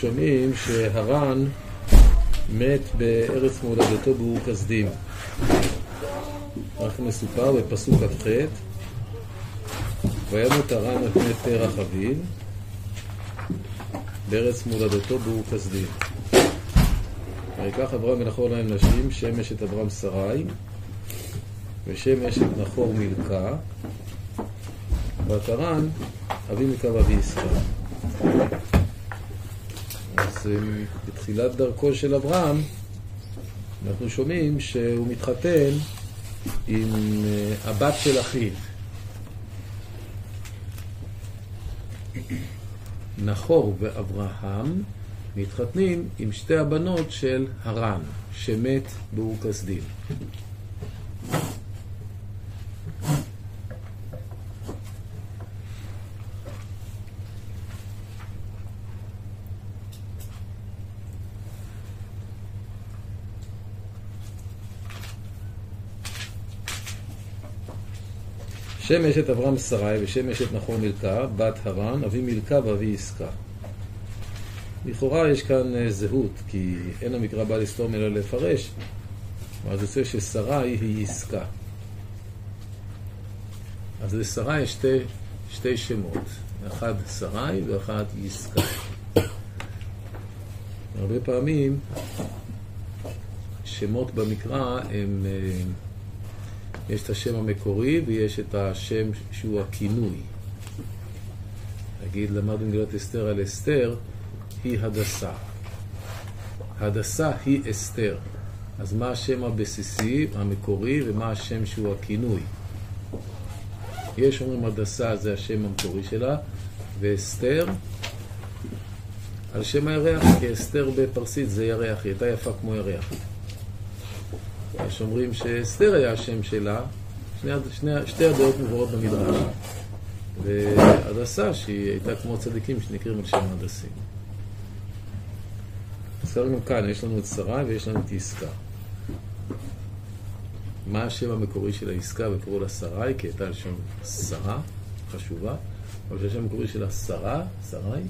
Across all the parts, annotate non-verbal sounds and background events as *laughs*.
שומעים שהר"ן מת בארץ מולדתו באור כסדים. רק מסופר בפסוק כ"ח וימות הר"ן על פני פרח אביו בארץ מולדתו באור כסדים. ויקח אברהם ונחור להם נשים, שם אשת אברהם שרי ושם אשת נחור מלכה בת הר"ן אבי מלכה ואבי עסקה. אז בתחילת דרכו של אברהם אנחנו שומעים שהוא מתחתן עם אה, הבת של אחיו. נחור ואברהם מתחתנים עם שתי הבנות של הרן, שמת באור כסדים. שם אשת אברהם שרי ושם אשת נחור מלכה, בת הרן, אבי מלכה ואבי עסקה. לכאורה יש כאן אה, זהות, כי אין המקרא בא לסתום אלא לפרש. אז יוצא ששרי היא עסקה. אז לשרי יש שתי, שתי שמות, אחד שרי ואחד עסקה. הרבה פעמים שמות במקרא הם... יש את השם המקורי ויש את השם שהוא הכינוי. נגיד, למדנו מגילת אסתר על אסתר, היא הדסה. הדסה היא אסתר. אז מה השם הבסיסי, המקורי, ומה השם שהוא הכינוי? יש אומרים הדסה זה השם המקורי שלה, ואסתר על שם הירח, כי אסתר בפרסית זה ירח, היא הייתה יפה כמו ירח. יש אומרים שאסתר היה השם שלה, שני, שני, שתי הדעות מבואות במדרש. והדסה, שהיא הייתה כמו צדיקים שנקראים על שם הדסים. בסדר גם כאן, יש לנו את שרה ויש לנו את עסקה. מה השם המקורי של העסקה וקראו לה שרי, כי הייתה לשון שרה, חשובה, אבל השם המקורי שלה שרה, שרי,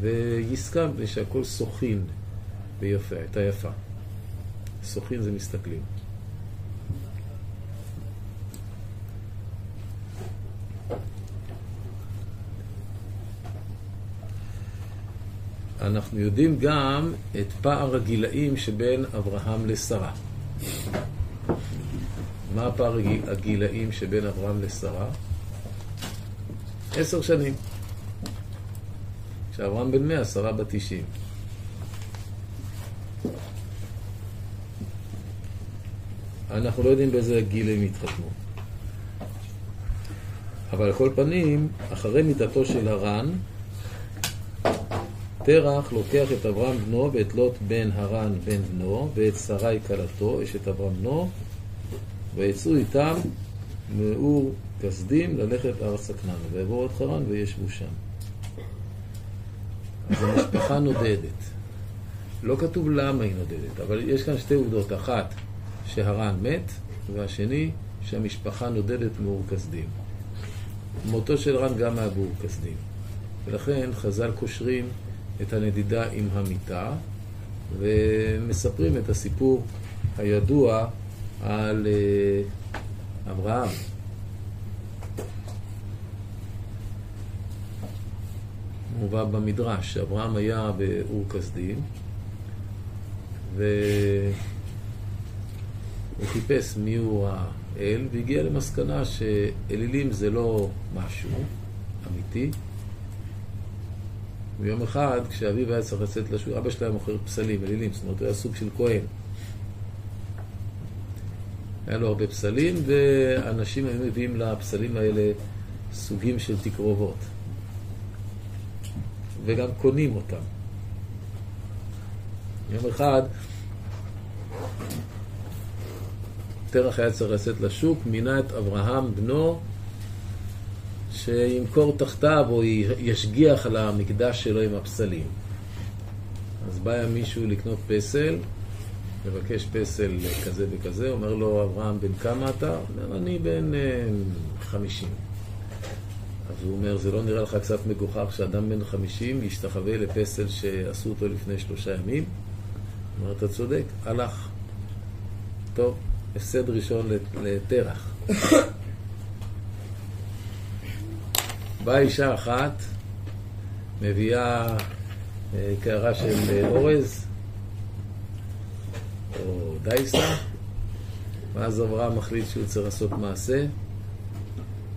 ועסקה, ושהכל סוכין ויפה, הייתה יפה. סוכין זה מסתכלים. אנחנו יודעים גם את פער הגילאים שבין אברהם לשרה. מה הפער הגילאים שבין אברהם לשרה? עשר שנים. כשאברהם בן מאה, שרה בת תשעים. אנחנו לא יודעים באיזה גיל הם התחתנו. אבל על כל פנים, אחרי מיתתו של הר"ן, תרח לוקח את אברהם בנו ואת לוט בן הרן בן בנו ואת שרי כלתו, אשת אברהם בנו, ויצאו איתם מאור כסדים ללכת לארץ הכנען, ויבואו את חרן וישבו שם. אז המשפחה נודדת. לא כתוב למה היא נודדת, אבל יש כאן שתי עובדות. אחת, שהרן מת, והשני, שהמשפחה נודדת מאור כסדים. מותו של רן גם היה באור כסדים. ולכן חז"ל קושרים את הנדידה עם המיטה, ומספרים את הסיפור הידוע על uh, אברהם. מובא במדרש, שאברהם היה באור כסדים, והוא חיפש מיהו האל, והגיע למסקנה שאלילים זה לא משהו אמיתי, ויום אחד, כשאביו היה צריך לצאת לשוק, אבא שלו היה מוכר פסלים, אלילים, זאת אומרת, הוא היה סוג של כהן. היה לו הרבה פסלים, ואנשים היו מביאים לפסלים האלה סוגים של תקרובות. וגם קונים אותם. יום אחד, תרח היה צריך לצאת לשוק, מינה את אברהם בנו שימכור תחתיו או ישגיח על המקדש שלו עם הפסלים. אז בא מישהו לקנות פסל, מבקש פסל כזה וכזה, אומר לו, אברהם, בן כמה אתה? אומר, אני בן אה, חמישים. אז הוא אומר, זה לא נראה לך קצת מגוחך שאדם בן 50 ישתחווה לפסל שעשו אותו לפני שלושה ימים? הוא אומר, אתה צודק, הלך. טוב, הפסד ראשון לתרח. באה אישה אחת, מביאה אה, קערה של אה, אורז או דייסה, ואז אברהם מחליט שהוא צריך לעשות מעשה,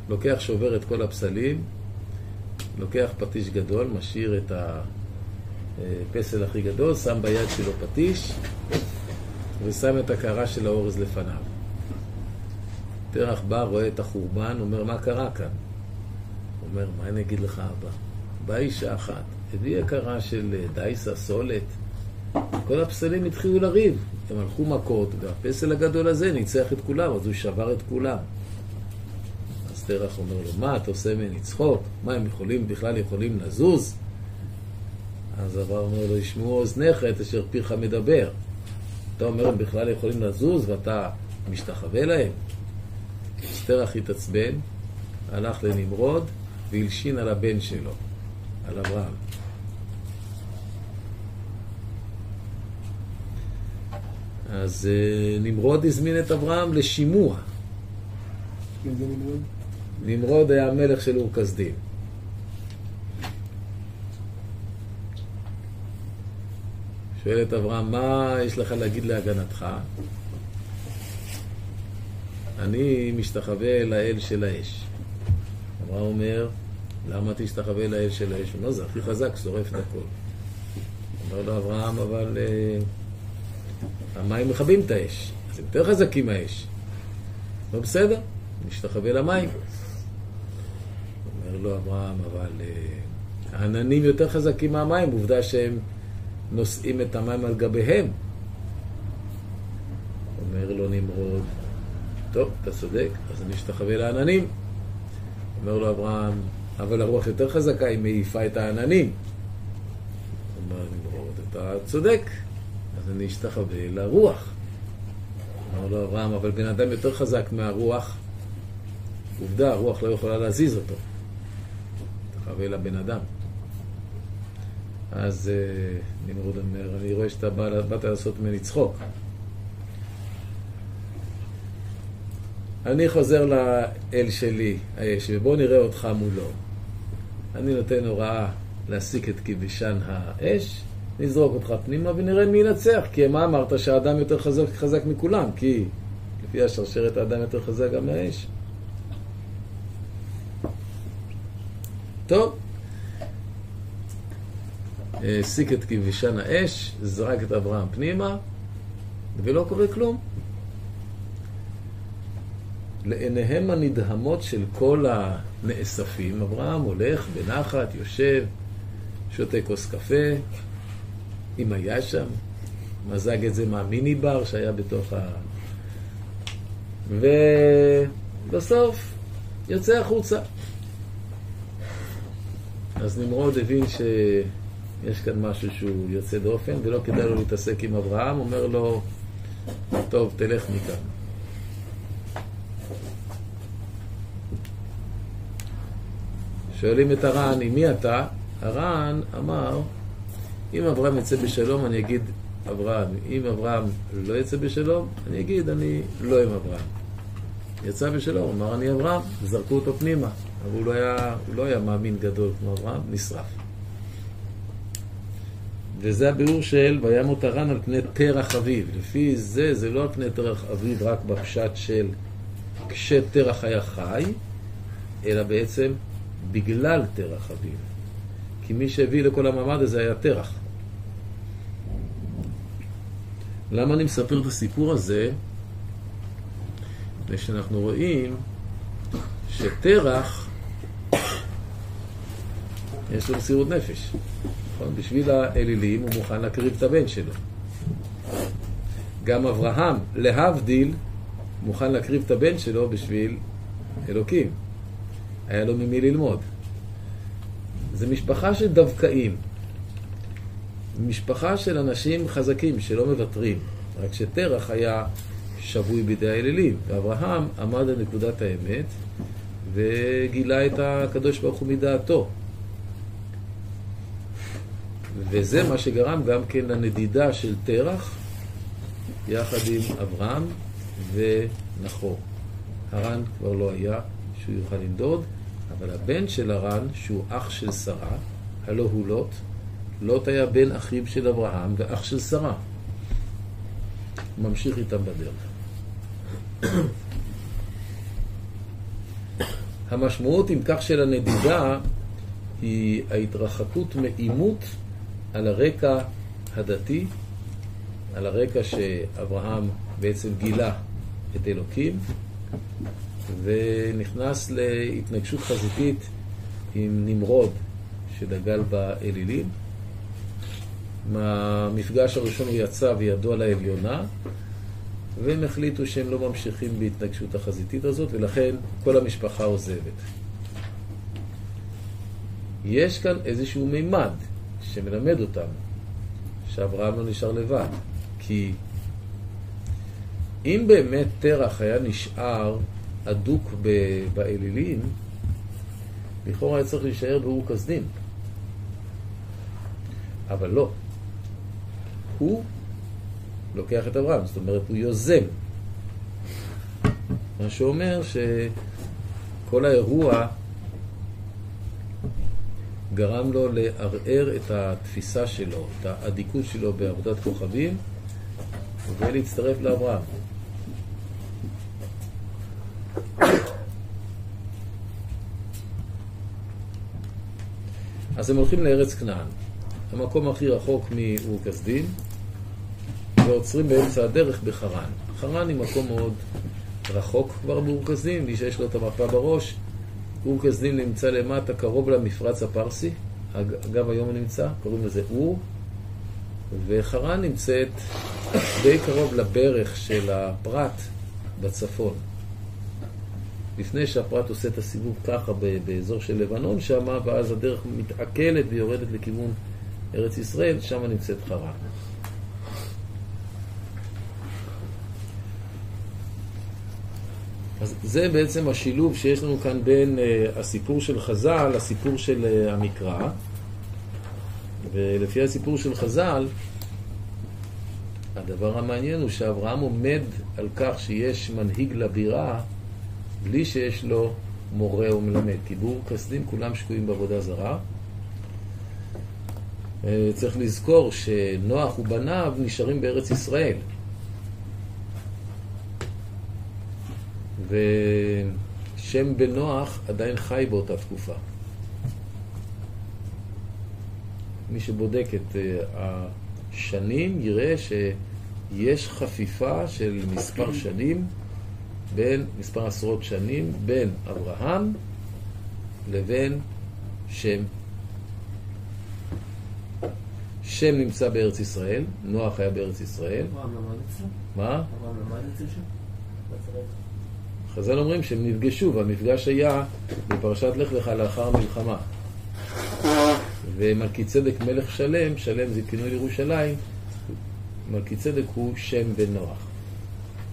לוקח, שובר את כל הפסלים, לוקח פטיש גדול, משאיר את הפסל הכי גדול, שם ביד שלו פטיש ושם את הקערה של האורז לפניו. תרח בא, רואה את החורבן, אומר, מה קרה כאן? אומר, מה אני אגיד לך, אבא? באה אישה אחת, הביאה קערה של דייסה, סולת, כל הפסלים התחילו לריב, הם הלכו מכות, והפסל הגדול הזה ניצח את כולם, אז הוא שבר את כולם. אז תרח אומר לו, מה, אתה עושה ממני צחוק? מה, הם יכולים, בכלל יכולים לזוז? אז אברהם אומר לו, ישמעו אוזניך את אשר פיך מדבר. אתה אומר, הם בכלל יכולים לזוז ואתה משתחווה להם? אז תרח התעצבן, הלך לנמרוד והלשין על הבן שלו, על אברהם. אז uh, נמרוד הזמין את אברהם לשימוע. מי זה נמרוד? נמרוד היה המלך של אור כשדים. שואל את אברהם, מה יש לך להגיד להגנתך? אני משתחווה לאל של האש. אברהם אומר, למה תשתחווה לאל של האש? הוא אומר, זה הכי חזק, שורף את הכל. אומר לו אברהם, אבל... Uh, המים מכבים את האש, אז הם יותר חזקים מהאש. לא בסדר, נשתחווה למים. אומר לו אברהם, אבל uh, העננים יותר חזקים מהמים, עובדה שהם נושאים את המים על גביהם. אומר לו נמרוד, טוב, אתה צודק, אז אני אשתחווה לעננים. אומר לו אברהם, אבל הרוח יותר חזקה, היא מעיפה את העננים. אומר נמרוד, אתה צודק, אז אני אשתחווה לרוח. אמר לו אברהם, אבל בן אדם יותר חזק מהרוח. עובדה, הרוח לא יכולה להזיז אותו. תחווה לבן אדם. אז uh, נמרוד אומר, אני רואה שאתה בא, באת לעשות ממני צחוק. אני חוזר לאל שלי, האש, ובוא נראה אותך מולו. אני נותן הוראה להסיק את כבשן האש, נזרוק אותך פנימה ונראה מי ינצח. כי מה אמרת? שהאדם יותר חזק, חזק מכולם, כי לפי השרשרת האדם יותר חזק גם מהאש. טוב, העסיק את כבשן האש, זרק את אברהם פנימה, ולא קורה כלום. לעיניהם הנדהמות של כל הנאספים, אברהם הולך בנחת, יושב, שותה כוס קפה, אם היה שם, מזג את זה מהמיני בר שהיה בתוך ה... ובסוף יוצא החוצה. אז נמרוד הבין שיש כאן משהו שהוא יוצא דופן ולא כדאי לו להתעסק עם אברהם, אומר לו, טוב, תלך מכאן. שואלים את הר"ן, עם מי אתה? הר"ן אמר, אם אברהם יצא בשלום, אני אגיד אברהם. אם אברהם לא יצא בשלום, אני אגיד אני לא עם אברהם. יצא בשלום, אמר אני אברהם, זרקו אותו פנימה. אבל הוא לא היה, הוא לא היה מאמין גדול כמו אברהם, נשרף. וזה הביאור של וימות הרן על פני תרח אביו. לפי זה, זה לא על פני תרח אביו רק בפשט של כשתרח היה חי, אלא בעצם בגלל תרח אביו. כי מי שהביא לכל המעמד הזה היה תרח. למה אני מספר את הסיפור הזה? מפני שאנחנו רואים שתרח יש לו מסירות נפש. נכון? בשביל האלילים הוא מוכן להקריב את הבן שלו. גם אברהם, להבדיל, מוכן להקריב את הבן שלו בשביל אלוקים. היה לו ממי ללמוד. זה משפחה של דווקאים. משפחה של אנשים חזקים שלא מוותרים. רק שתרח היה שבוי בידי האלילים, ואברהם עמד על נקודת האמת, וגילה את הקדוש ברוך הוא מדעתו. וזה מה שגרם גם כן לנדידה של תרח יחד עם אברהם ונחור. הרן כבר לא היה שהוא יוכל לנדוד, אבל הבן של הרן, שהוא אח של שרה, הלא הוא לוט, לוט היה בן אחיו של אברהם ואח של שרה. ממשיך איתם בדרך. *coughs* המשמעות, אם כך, של הנדידה היא ההתרחקות מעימות על הרקע הדתי, על הרקע שאברהם בעצם גילה את אלוקים, ונכנס להתנגשות חזיתית עם נמרוד שדגל באלילים. מהמפגש הראשון הוא יצא וידו על העליונה, והם החליטו שהם לא ממשיכים בהתנגשות החזיתית הזאת, ולכן כל המשפחה עוזבת. יש כאן איזשהו מימד שמלמד אותנו שאברהם לא נשאר לבד, כי אם באמת תרח היה נשאר אדוק באלילים, לכאורה היה צריך להישאר באור כסדים. אבל לא. הוא לוקח את אברהם, זאת אומרת, הוא יוזם. מה שאומר שכל האירוע גרם לו לערער את התפיסה שלו, את האדיקות שלו בעבודת כוכבים, ולהצטרף לאברהם. אז הם הולכים לארץ כנען, המקום הכי רחוק מאור כסדין, ועוצרים באמצע הדרך בחרן. חרן היא מקום מאוד רחוק כבר באור כסדין, מי שיש לו את המפה בראש, אור כסדין נמצא למטה, קרוב למפרץ הפרסי, אגב היום הוא נמצא, קוראים לזה אור, וחרן נמצאת *coughs* די קרוב לברך של הפרת בצפון. לפני שהפרט עושה את הסיבוב ככה באזור של לבנון שם, ואז הדרך מתעכלת ויורדת לכיוון ארץ ישראל, שם נמצאת חרן. אז זה בעצם השילוב שיש לנו כאן בין uh, הסיפור של חז"ל לסיפור של uh, המקרא. ולפי הסיפור של חז"ל, הדבר המעניין הוא שאברהם עומד על כך שיש מנהיג לבירה בלי שיש לו מורה או מלמד. כי באור כסדים כולם שקועים בעבודה זרה. אה, צריך לזכור שנוח ובניו נשארים בארץ ישראל. ושם בן נוח עדיין חי באותה תקופה. מי שבודק את אה, השנים יראה שיש חפיפה של מספר שנים בין מספר עשרות שנים בין אברהם לבין שם. שם נמצא בארץ ישראל, נוח היה בארץ ישראל. אברהם למד אצלו? מה? אברהם למד אצלו שם? חז"ל אומרים שהם נפגשו, והמפגש היה בפרשת לך לך לאחר המלחמה. ומלכי צדק מלך שלם, שלם זה כינוי לירושלים, מלכי צדק הוא שם בן נוח.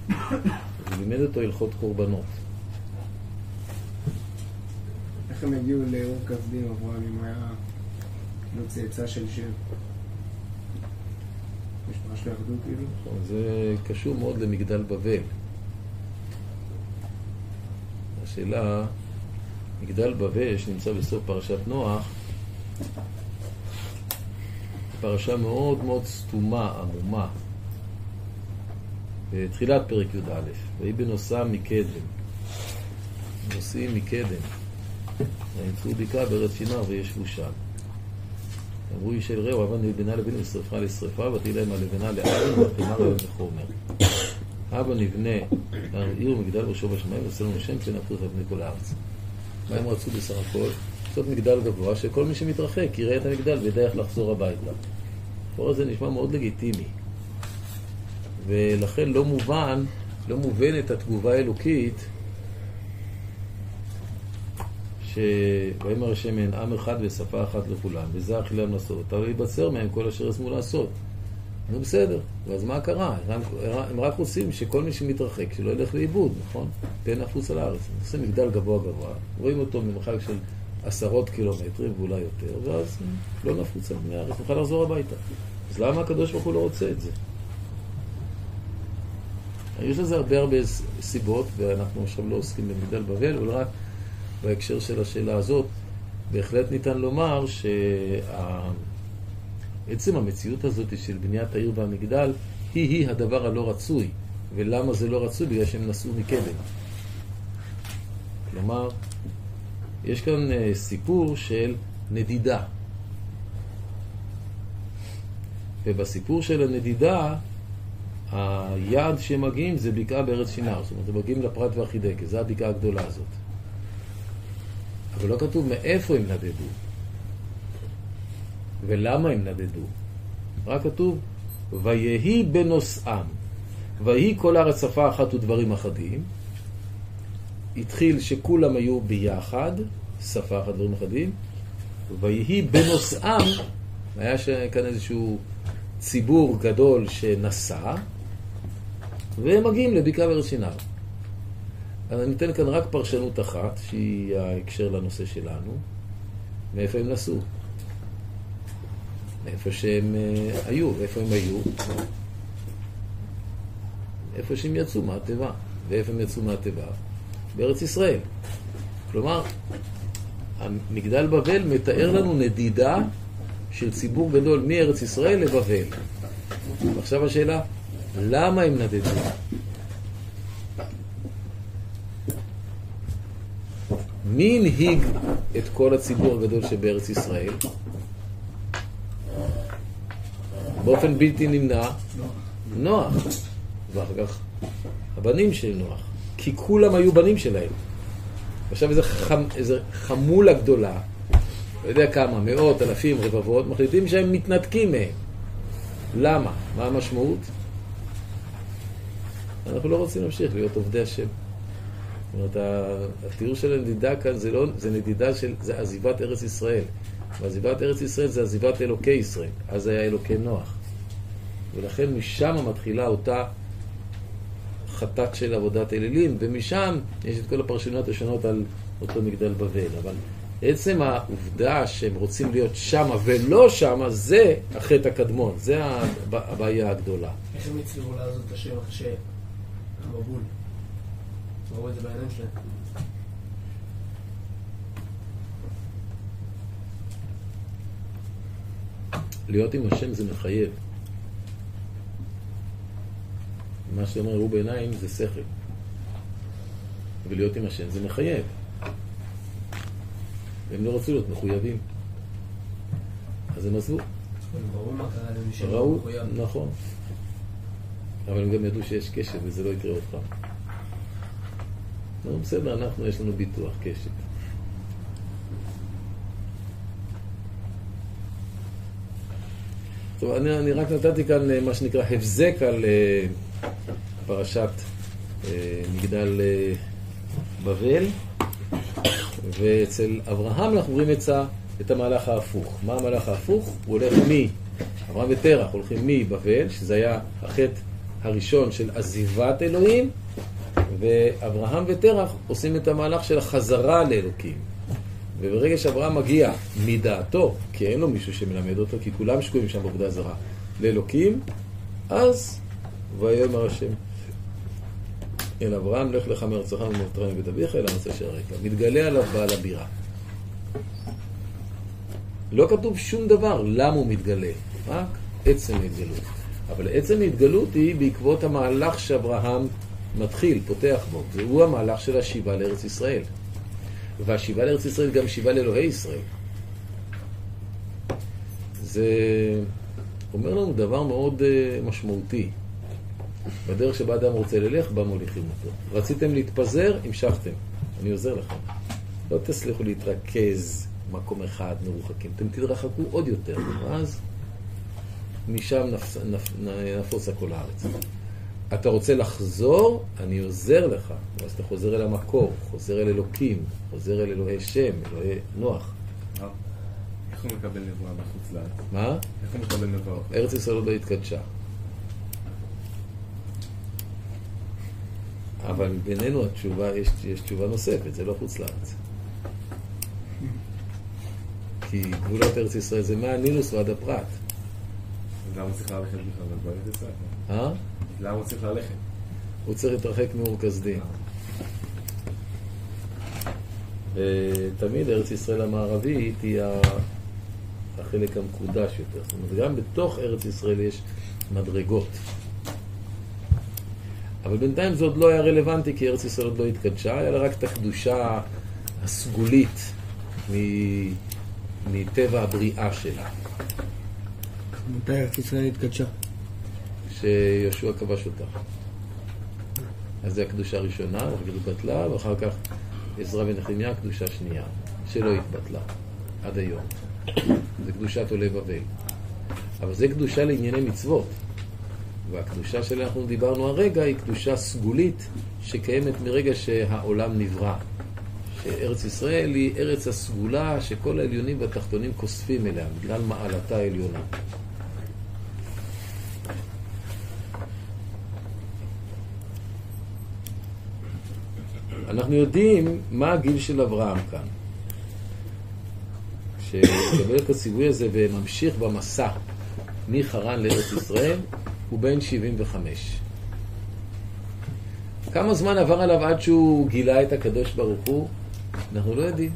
הוא לימד אותו הלכות קורבנות. איך הם הגיעו לאור כסדים, אברהם, אם היה לא צאצא של שם? יש משהו אחדות כאילו? נכון, זה קשור מאוד למגדל בבל. השאלה, מגדל בבל שנמצא בסוף פרשת נוח, פרשה מאוד מאוד סתומה, עמומה. בתחילת פרק י"א, ויהי בנוסע מקדם. נוסעים מקדם. וימצאו בקעה בארץ שינר וישבו שם. אמרו איש אל רעהו, נבנה לבנה ושרפה לשרפה, ותהי להם הלבנה והחימה להם לחומר. הבה נבנה עיר ומגדל ראשו בשמיים ועושה לנו שם פן הפוך על פני כל הארץ. מה הם רצו בסך הכל? לעשות מגדל גבוה, שכל מי שמתרחק יראה את המגדל וידע איך לחזור הביתה. הסיפור הזה נשמע מאוד לגיטימי. ולכן לא מובן, לא מובנת התגובה האלוקית שויאמר השם אין עם אחד ושפה אחת לכולם, וזה אכילם לעשות, אבל ייבצר מהם כל אשר ישמו לעשות. נו בסדר, ואז מה קרה? הם, הם רק רוצים שכל מי שמתרחק, שלא ילך לאיבוד, נכון? תן נפוץ על הארץ. הם עושים מגדל גבוה גבוה, רואים אותו ממרחק של עשרות קילומטרים ואולי יותר, ואז לא נפוץ על פני הארץ, נוכל לחזור הביתה. אז למה הקדוש ברוך הוא לא רוצה את זה? יש לזה הרבה הרבה סיבות, ואנחנו עכשיו לא עוסקים במגדל בבל, אבל רק בהקשר של השאלה הזאת, בהחלט ניתן לומר שעצם המציאות הזאת של בניית העיר והמגדל היא-היא הדבר הלא רצוי. ולמה זה לא רצוי? בגלל שהם נסעו מקדם. כלומר, יש כאן אה, סיפור של נדידה. ובסיפור של הנדידה, היעד שהם מגיעים זה בקעה בארץ שינר. זאת אומרת, הם מגיעים לפרת והחידקה, זו הבקעה הגדולה הזאת. אבל לא כתוב מאיפה הם נדדו ולמה הם נדדו. רק כתוב, ויהי בנוסעם. ויהי כל הארץ שפה אחת ודברים אחדים. התחיל שכולם היו ביחד, שפה אחת ודברים אחדים. ויהי בנוסעם, היה כאן איזשהו ציבור גדול שנסע, והם מגיעים לבקעה בארץ שינר. אז אני אתן כאן רק פרשנות אחת, שהיא ההקשר לנושא שלנו, מאיפה הם נסעו. מאיפה שהם uh, היו, איפה הם היו? איפה שהם יצאו מהתיבה. ואיפה הם יצאו מהתיבה? בארץ ישראל. כלומר, מגדל בבל מתאר לנו נדידה של ציבור גדול מארץ ישראל לבבל. ועכשיו השאלה, למה הם נדדו? מי הנהיג את כל הציבור הגדול שבארץ ישראל? באופן בלתי נמנע, נוח. ואחר כך הבנים של נוח. כי כולם היו בנים שלהם. עכשיו איזה, חמ, איזה חמולה גדולה, לא יודע כמה, מאות, אלפים, רבבות, מחליטים שהם מתנתקים מהם. למה? מה המשמעות? אנחנו לא רוצים להמשיך להיות עובדי השם. זאת אומרת, התיאור של הנדידה כאן זה, לא, זה נדידה של, זה עזיבת ארץ ישראל. ועזיבת ארץ ישראל זה עזיבת אלוקי ישראל. אז היה אלוקי נוח. ולכן משם מתחילה אותה חטאת של עבודת אלילים, ומשם יש את כל הפרשנויות השונות על אותו מגדל בבל. אבל עצם העובדה שהם רוצים להיות שמה ולא שמה, זה החטא הקדמון, זה הבעיה הגדולה. איך הם הצליחו לעזוב את השם אחרי שהמבול? ראו את זה בעיניים שלהם. להיות עם השם זה מחייב. מה שאומר ראו בעיניים זה שכל. ולהיות עם השם זה מחייב. והם לא רצו להיות מחויבים. אז הם עזבו. ראו. נכון. אבל הם גם ידעו שיש קשב וזה לא יקרה פעם. נו, בסדר, אנחנו, יש לנו ביטוח, קשב. טוב, אני, אני רק נתתי כאן אה, מה שנקרא הבזק על אה, פרשת אה, מגדל בבל, ואצל אברהם אנחנו רואים את, את המהלך ההפוך. מה המהלך ההפוך? הוא הולך מ... אברהם ותרח הולכים מבבל, שזה היה החטא הראשון של עזיבת אלוהים, ואברהם ותרח עושים את המהלך של החזרה לאלוקים. וברגע שאברהם מגיע מדעתו, כי אין לו מישהו שמלמד אותו, כי כולם שקועים שם בעבודה זרה, לאלוקים, אז ויאמר השם אל אברהם, לך לך מארצך ומאותך מבית אביך אל הארץ אשר רקע. מתגלה עליו בעל הבירה. לא כתוב שום דבר למה הוא מתגלה, רק עצם ההתגלות. אבל עצם ההתגלות היא בעקבות המהלך שאברהם מתחיל, פותח בו. והוא המהלך של השיבה לארץ ישראל. והשיבה לארץ ישראל גם שיבה לאלוהי ישראל. זה אומר לנו דבר מאוד uh, משמעותי. בדרך שבה אדם רוצה ללך, בה מוליכים אותו. רציתם להתפזר, המשכתם. אני עוזר לכם. לא תצליחו להתרכז במקום אחד מרוחקים. אתם תתרחקו עוד יותר, ואז משם נפ... נפ... נפוץ הכל הארץ. אתה רוצה לחזור, אני עוזר לך. ואז אתה חוזר אל המקור, חוזר אל אלוקים, חוזר אל אלוהי שם, אלוהי נוח. איך הוא מקבל נבואה בחוץ לארץ? מה? איך הוא מקבל נבואה? ארץ ישראל עוד לא התקדשה. אבל בינינו התשובה, יש, יש תשובה נוספת, זה לא חוץ לארץ. כי גבולות ארץ ישראל זה מהנילוס ועד הפרט. למה צריך ללכת בכלל לבית ישראל? אה? למה הוא צריך ללכת? הוא צריך להתרחק מאור כסדים. ותמיד ארץ ישראל המערבית היא החלק המקודש יותר. זאת אומרת, גם בתוך ארץ ישראל יש מדרגות. אבל בינתיים זה עוד לא היה רלוונטי, כי ארץ ישראל עוד לא התקדשה, היה לה רק את הקדושה הסגולית מ- מטבע הבריאה שלה, מתי ארץ ישראל התקדשה? שיהושע כבש אותה. אז זו הקדושה הראשונה, ואחר כך התבטלה, ואחר כך עזרא ונחמיה, קדושה שנייה, שלא התבטלה, עד היום. זה קדושת עולי בבל. אבל זה קדושה לענייני מצוות. והקדושה שאנחנו דיברנו הרגע היא קדושה סגולית שקיימת מרגע שהעולם נברא. שארץ ישראל היא ארץ הסגולה שכל העליונים והתחתונים כוספים אליה, בגלל מעלתה העליונה. אנחנו יודעים מה הגיל של אברהם כאן. כשקבל את הציווי הזה וממשיך במסע מחרן לארץ ישראל, הוא בן 75. כמה זמן עבר עליו עד שהוא גילה את הקדוש ברוך הוא? אנחנו לא יודעים.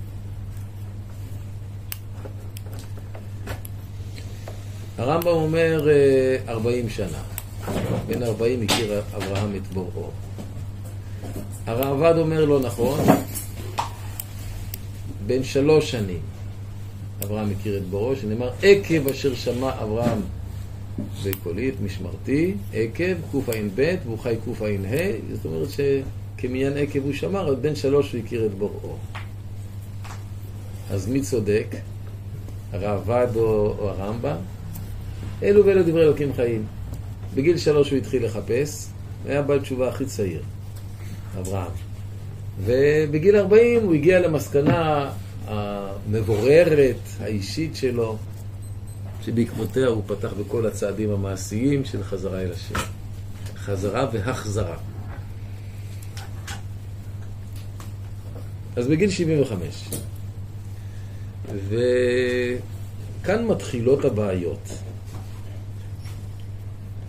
הרמב"ם אומר אה, 40 שנה. בן 40 הכיר אברהם את בוראו. הרעב"ד אומר לא נכון, בן שלוש שנים אברהם הכיר את בוראו, שנאמר עקב אשר שמע אברהם בקולי את משמרתי, עקב, קע"ב, והוא חי קע"ה, זאת אומרת שכמניין עקב הוא שמר, אז בן שלוש הוא הכיר את בוראו. אז מי צודק? הרעב"ד או, או הרמב"ם? אלו ואלו דברי אלוקים חיים. בגיל שלוש הוא התחיל לחפש, היה בעל תשובה הכי צעיר, אברהם. ובגיל 40 הוא הגיע למסקנה המבוררת, האישית שלו, שבעקבותיה הוא פתח בכל הצעדים המעשיים של חזרה אל השם. חזרה והחזרה. אז בגיל 75. וכאן מתחילות הבעיות.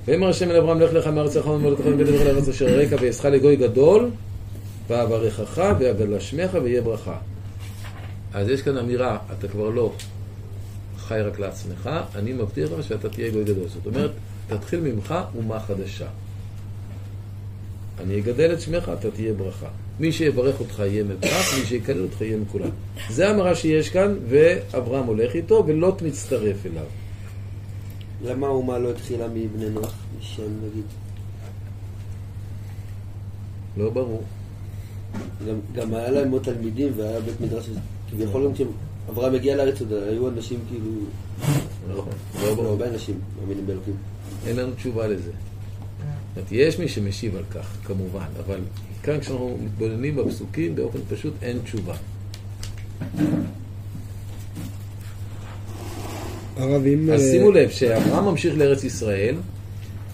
ואמר השם אל אברהם לך לך לך מבית אברהם לארץ אשר הרקע ואעשך לגוי גדול ואברכך ויגדל שמך ויהיה ברכה. אז יש כאן אמירה, אתה כבר לא חי רק לעצמך, אני מבטיח לך שאתה תהיה גוי גדול. זאת אומרת, תתחיל ממך אומה חדשה. אני אגדל את שמך, אתה תהיה ברכה. מי שיברך אותך יהיה מברך, מי שיקלל אותך יהיה מכולם. זה המראה שיש כאן, ואברהם הולך איתו, ולוט מצטרף אליו. למה האומה לא התחילה מבני נוח, משם נגיד? לא ברור. גם, גם היה להם עוד תלמידים והיה בית מדרש, כביכול גם כשאברהם הגיע לארץ עוד היו אנשים כאילו, נכון. לא לא ברור. הרבה אנשים מאמינים באלוקים. אין לנו תשובה לזה. יש מי שמשיב על כך, כמובן, אבל כאן כשאנחנו מתבוננים בפסוקים, באופן פשוט אין תשובה. הרב, אם... אז אה, שימו לב שאברהם ממשיך לארץ ישראל,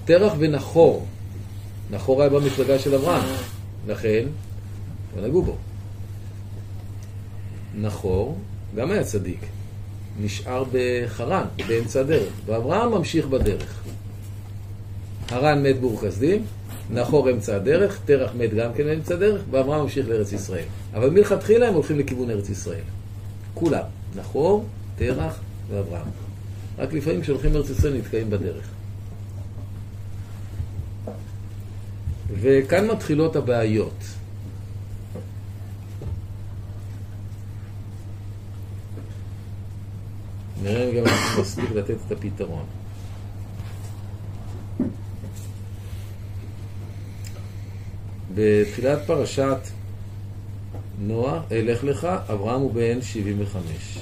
תרח ונחור, נחור היה במפלגה של אברהם, לכן לא נגעו בו. נחור גם היה צדיק, נשאר בחרן, באמצע הדרך, ואברהם ממשיך בדרך. הרן מת באור כשדים, נחור אמצע הדרך, תרח מת גם כן באמצע הדרך, ואברהם ממשיך לארץ ישראל. אבל מלכתחילה הם הולכים לכיוון ארץ ישראל. כולם, נחור, תרח ואברהם. רק לפעמים כשהולכים לארץ ישראל נתקעים בדרך. וכאן מתחילות הבעיות. נראה אם גם אנחנו נספיק לתת את הפתרון. בתחילת פרשת נוח, אלך לך, אברהם הוא בן 75.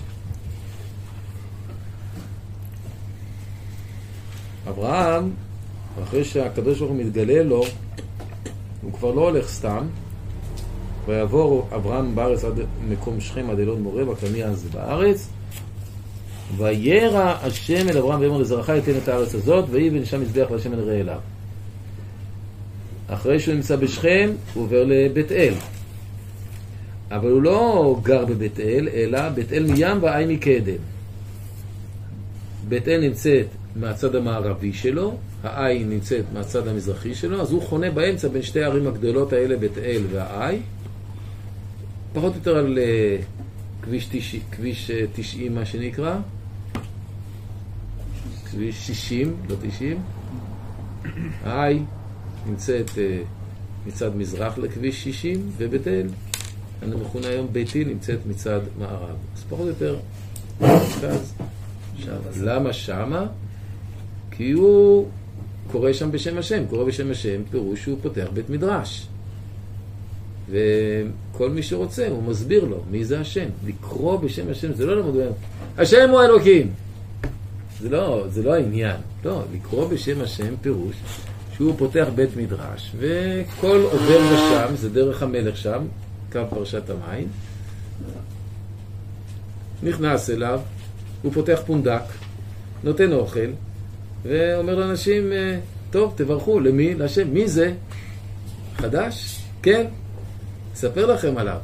אברהם, אחרי שהקדוש ברוך הוא מתגלה לו, הוא כבר לא הולך סתם, ויעבור אברהם בארץ עד מקום שכם עד אלון מורה, וקמי אז בארץ, וירא השם אל אברהם ויאמר לזרעך יתן את הארץ הזאת, ויהי ונשם מזבח להשם אל רעי אליו. אחרי שהוא נמצא בשכם, הוא עובר לבית אל. אבל הוא לא גר בבית אל, אלא בית אל מים ועין מקדם. בית אל נמצאת מהצד המערבי שלו, העין נמצאת מהצד המזרחי שלו, אז הוא חונה באמצע בין שתי הערים הגדולות האלה, בית אל והעי, פחות או יותר על אה, כביש, תש... כביש אה, 90 מה שנקרא, כביש 60, לא 90. העי נמצאת אה, מצד מזרח לכביש 60, ובית אל, המכונה היום ביתי, נמצאת מצד מערב. אז פחות או יותר למה שמה? כי הוא קורא שם בשם השם, קורא בשם השם, פירוש שהוא פותח בית מדרש. וכל מי שרוצה, הוא מסביר לו מי זה השם. לקרוא בשם השם זה לא למוד, השם הוא אלוקים. זה לא, זה לא העניין. לא, לקרוא בשם השם פירוש שהוא פותח בית מדרש, וכל עובר ושם, זה דרך המלך שם, קו פרשת המים, נכנס אליו, הוא פותח פונדק, נותן אוכל, ואומר לאנשים, אה, טוב, תברכו, למי? להשם. מי זה? חדש? כן. אספר לכם עליו.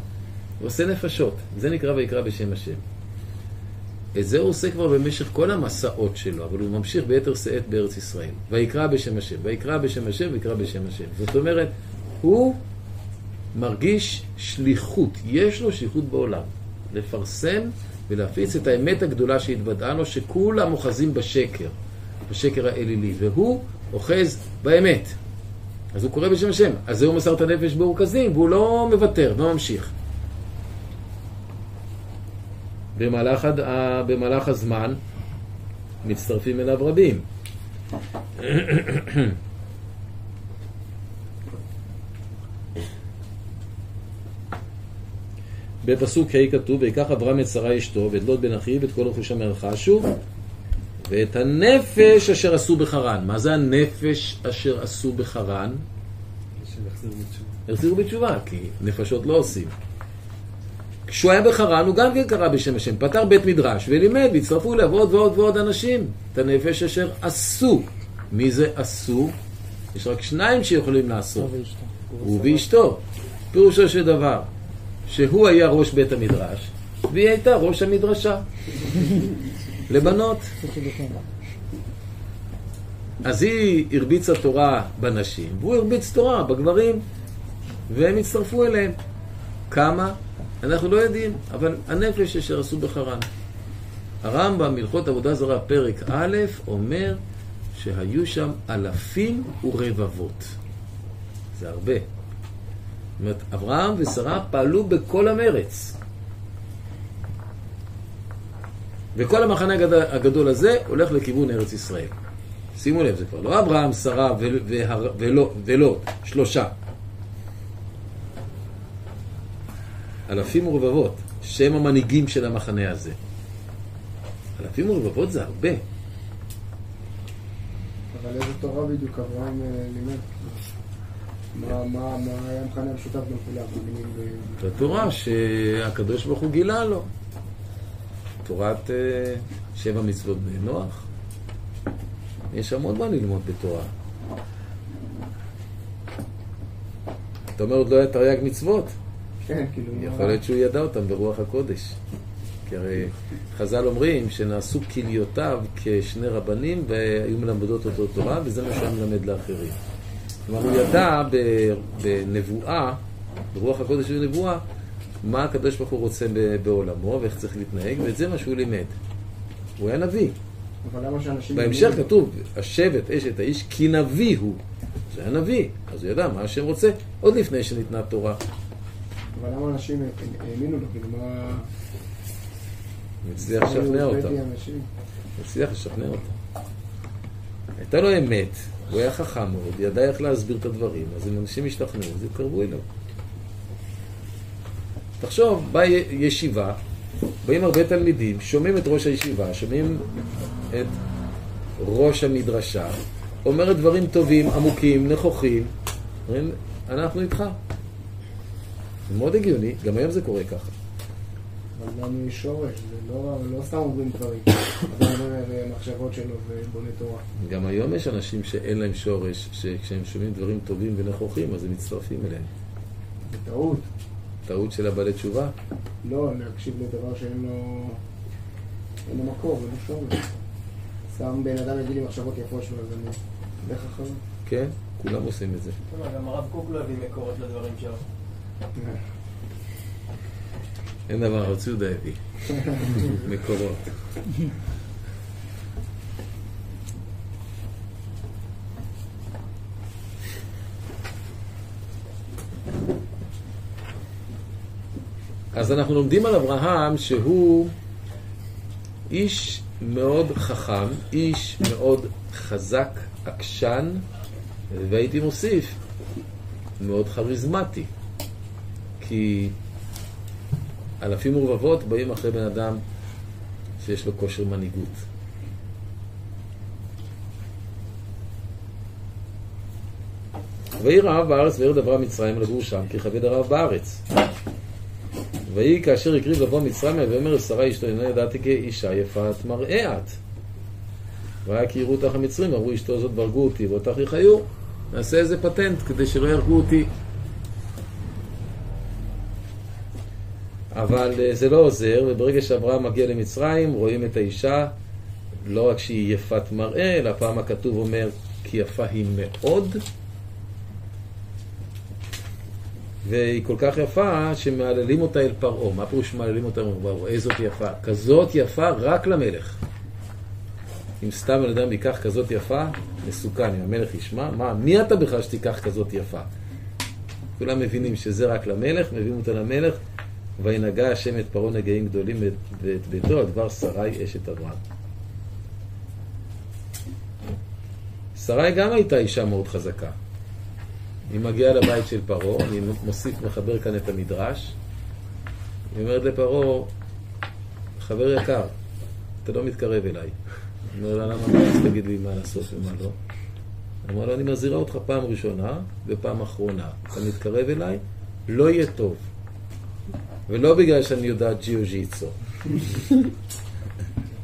הוא עושה נפשות, זה נקרא ויקרא בשם השם. את זה הוא עושה כבר במשך כל המסעות שלו, אבל הוא ממשיך ביתר שאת בארץ ישראל. ויקרא בשם השם, ויקרא בשם השם, ויקרא בשם השם. זאת אומרת, הוא מרגיש שליחות, יש לו שליחות בעולם. לפרסם ולהפיץ את האמת הגדולה שהתוודעה לו, שכולם אוחזים בשקר, בשקר האלילי, והוא אוחז באמת. אז הוא קורא בשם השם. אז זה הוא מסר את הנפש באור כזים, והוא לא מוותר, לא ממשיך. במהלך, הד... במהלך הזמן מצטרפים אליו רבים. בפסוק ה' כתוב, ויקח אברהם את שרה אשתו ואת לוט בן אחיו ואת כל רכושם ירכשו ואת הנפש אשר עשו בחרן. מה זה הנפש אשר עשו בחרן? החזירו בתשובה, כי נפשות לא עושים. כשהוא היה בחרן הוא גם כן קרא בשם השם, פתר בית מדרש ולימד, והצטרפו אליו עוד ועוד ועוד אנשים. את הנפש אשר עשו. מי זה עשו? יש רק שניים שיכולים לעשות. הוא ואשתו. פירושו של דבר, שהוא היה ראש בית המדרש, והיא הייתה ראש המדרשה. לבנות. אז היא הרביצה תורה בנשים, והוא הרביץ תורה בגברים, והם הצטרפו אליהם. כמה? אנחנו לא יודעים, אבל הנפש אשר עשו בחרן. הרמב"ם, הלכות עבודה זרה, פרק א', אומר שהיו שם אלפים ורבבות. זה הרבה. זאת אומרת, אברהם ושרה פעלו בכל המרץ. וכל המחנה הגדול, הזה הולך לכיוון ארץ ישראל. שימו לב, זה כבר לא אברהם, שרה ולוט, שלושה. אלפים ורבבות, שהם המנהיגים של המחנה הזה. אלפים ורבבות זה הרבה. אבל איזה תורה בדיוק אברהם אה, לימד? מה- היה המכנה המשותף בין כולם? התורה שהקדוש ברוך הוא גילה לו. תורת אה, שבע מצוות בני נוח. יש המון מה ללמוד בתורה. אתה אומר, עוד לא היה תרי"ג מצוות? כן, כאילו... יכול להיות שהוא ידע אותם ברוח הקודש. כי הרי חז"ל אומרים שנעשו כליותיו כשני רבנים והיו מלמדות אותו תורה, וזה מה שהיה מלמד לאחרים. כלומר, הוא ידע בנבואה, ברוח הקודש של נבואה, מה הקדוש ברוך הוא רוצה בעולמו ואיך צריך להתנהג, ואת זה מה שהוא לימד. הוא היה נביא. בהמשך? כתוב, השבט אשת האיש כי נביא הוא. זה היה נביא, אז הוא ידע מה השם רוצה, עוד לפני שניתנה תורה. אבל למה אנשים האמינו לו? כאילו, מה... הוא הצליח לשכנע אותם. הוא הצליח לשכנע אותם. הייתה לו אמת, הוא היה חכם מאוד, ידע איך להסביר את הדברים, אז אם אנשים השתכנעו, אז התקרבו אליו. תחשוב, באה ישיבה, באים הרבה תלמידים, שומעים את ראש הישיבה, שומעים את ראש המדרשה, אומרת דברים טובים, עמוקים, נכוחים, אומרים, אנחנו איתך. זה מאוד הגיוני, גם היום זה קורה ככה. אבל לנו יש שורש, זה לא, לא סתם אומרים דברים. אדם אומר מחשבות שלו ובונה תורה. גם היום יש אנשים שאין להם שורש, שכשהם שומעים דברים טובים ונכוחים, אז הם מצטרפים אליהם. זה טעות. טעות של הבעלי תשובה? לא, להקשיב לדבר שאין לו... אין לו מקור, אין לו שורש. סתם בן אדם יגיד לי מחשבות יפות שלו, אז אני אלך אחריו. כן, כולם עושים את זה. גם הרב קוק לא הביא מקורות לדברים שלו. *laughs* אין דבר, ציודה הביא. *laughs* מקורות. אז אנחנו לומדים על אברהם שהוא איש מאוד חכם, איש מאוד חזק, עקשן, והייתי מוסיף, מאוד כריזמטי. כי אלפים ורבבות באים אחרי בן אדם שיש לו כושר מנהיגות. ויהי רעב בארץ וירד אברהם מצרים לגור שם, כי כבד הרעב בארץ. ויהי כאשר הקריב לבוא מצרימה ויאמר לשרה אשתו אינה ידעתי כי אישה יפת מראה את. והיה כי יראו אותך המצרים, אמרו אשתו זאת ברגו אותי ואותך יחיו. נעשה איזה פטנט כדי שלא יהרגו אותי. אבל אה, זה לא עוזר, וברגע שאברהם מגיע למצרים, רואים את האישה, לא רק שהיא יפת מראה, אלא פעם הכתוב אומר, כי יפה היא מאוד, והיא כל כך יפה שמהללים אותה אל פרעה. מה פירוש שמהללים אותה אל פרעה? איזאת יפה. כזאת יפה רק למלך. אם סתם בן אדם ייקח כזאת יפה, מסוכן. אם המלך ישמע, מה, מי אתה בכלל שתיקח כזאת יפה? כולם מבינים שזה רק למלך, מביאים אותה למלך, וינגע השם את פרעה נגעים גדולים ואת ביתו על דבר שרי אשת אברהם. שרי גם הייתה אישה מאוד חזקה. היא מגיעה לבית של פרעה, אני מוסיף, מחבר כאן את המדרש. היא אומרת לפרעה, חבר יקר, אתה לא מתקרב אליי. אני אומר לה, למה לא? אז תגיד לי מה לעשות ומה לא. אמר לו, אני מזהירה אותך פעם ראשונה ופעם אחרונה. אתה מתקרב אליי, לא יהיה טוב. ולא בגלל שאני יודעת ג'יו ג'יצו.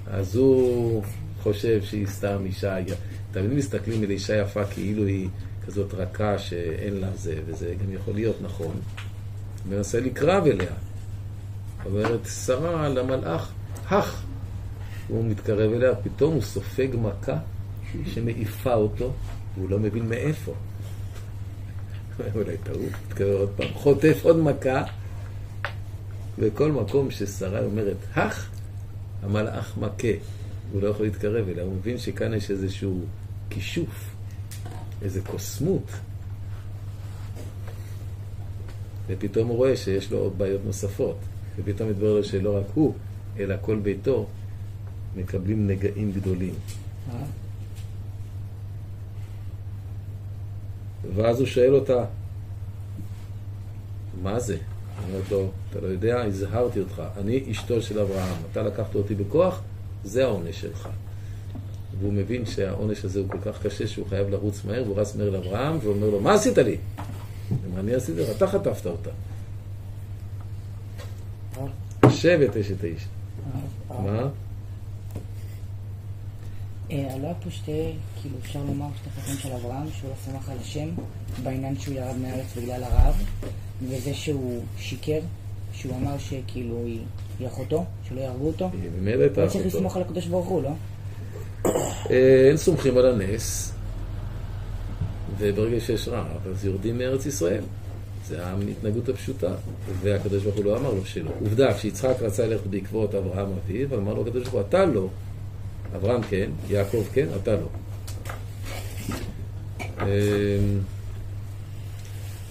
אז הוא חושב שהיא סתם אישה, תמיד מסתכלים על אישה יפה כאילו היא כזאת רכה שאין לה זה, וזה גם יכול להיות נכון. מנסה לקרב אליה. אומרת שרה למלאך, הך. הוא מתקרב אליה, פתאום הוא סופג מכה שמעיפה אותו, והוא לא מבין מאיפה. אולי טעות, מתקרב עוד פעם, חוטף עוד מכה, וכל מקום ששרה אומרת, הך, המלאך מכה. הוא לא יכול להתקרב אליה, הוא מבין שכאן יש איזשהו כישוף. איזה קוסמות. ופתאום הוא רואה שיש לו בעיות נוספות. ופתאום מתברר לו שלא רק הוא, אלא כל ביתו מקבלים נגעים גדולים. ואז הוא שואל אותה, מה זה? אני אומרת לו, אתה לא יודע, הזהרתי אותך, אני אשתו של אברהם, אתה לקחת אותי בכוח, זה העונש שלך. והוא מבין שהעונש הזה הוא כל כך קשה שהוא חייב לרוץ מהר, והוא רץ מהר לאברהם ואומר לו, מה עשית לי? מה אני עשיתי? אתה חטפת אותה. שב את אשת האיש. מה? אה, לא היה פה שתי, כאילו אפשר לומר שתי חטאים של אברהם, שהוא לא סמך על השם בעניין שהוא ירד מהארץ בגלל הרעב, וזה שהוא שיקר, שהוא אמר שכאילו היא אחותו, שלא יהרגו אותו. היא באמת הייתה הוא צריך אחותו. לסמוך על הקדוש ברוך הוא, לא? אה, אין סומכים על הנס, וברגע שיש רעב, אז יורדים מארץ ישראל. זה ההתנהגות הפשוטה. והקדוש ברוך הוא לא אמר לו שלא. עובדה, כשיצחק רצה ללכת בעקבות אברהם אביו, אמר לו הקדוש ברוך הוא, אתה לא. אברהם כן, יעקב כן, אתה לא. אה,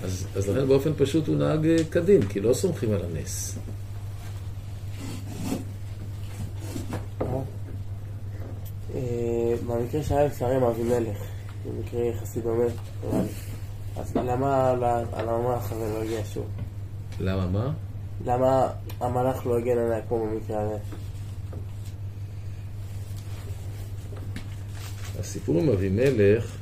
אז, אז לכן באופן פשוט הוא נהג אה, כדין, כי לא סומכים על הנס. אה, במקרה שהיה עם אבימלך, זה מקרה יחסית דומה, נראה לי. אז למה המלאך הזה לא הגיע שוב? למה, מה? למה המלאך לא הגן עליה כמו במקרה הזה? הסיפור עם אבימלך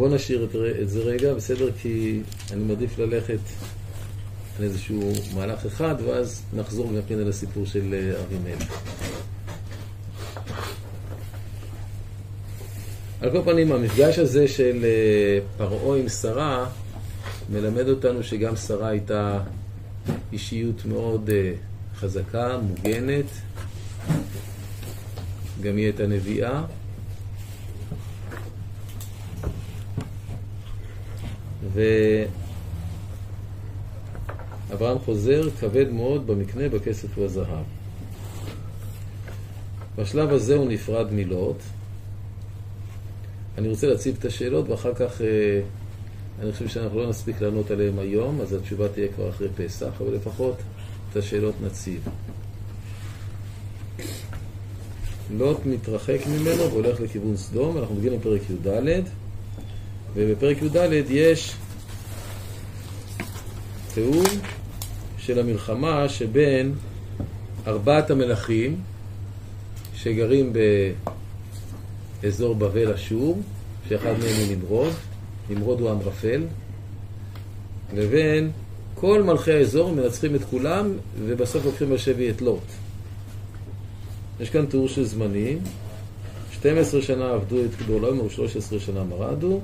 בואו נשאיר את, את זה רגע, בסדר? כי אני מעדיף ללכת על איזשהו מהלך אחד, ואז נחזור כן על הסיפור של אה, אבימלך. על כל פנים, המפגש הזה של אה, פרעה עם שרה מלמד אותנו שגם שרה הייתה אישיות מאוד אה, חזקה, מוגנת, גם היא הייתה נביאה. ואברהם חוזר כבד מאוד במקנה, בכסף ובזהב. בשלב הזה הוא נפרד מלוט. אני רוצה להציב את השאלות ואחר כך אה, אני חושב שאנחנו לא נספיק לענות עליהן היום, אז התשובה תהיה כבר אחרי פסח, אבל לפחות את השאלות נציב. לוט מתרחק ממנו והולך לכיוון סדום, אנחנו מגיעים לפרק י"ד, ובפרק י"ד יש תיאור של המלחמה שבין ארבעת המלכים שגרים באזור בבל אשור, שאחד מהם הוא נמרוד, נמרוד הוא אמרפל, לבין כל מלכי האזור מנצחים את כולם ובסוף לוקחים בשבי את לוט. יש כאן תיאור של זמנים, 12 שנה עבדו את לעומר ו-13 שנה מרדו,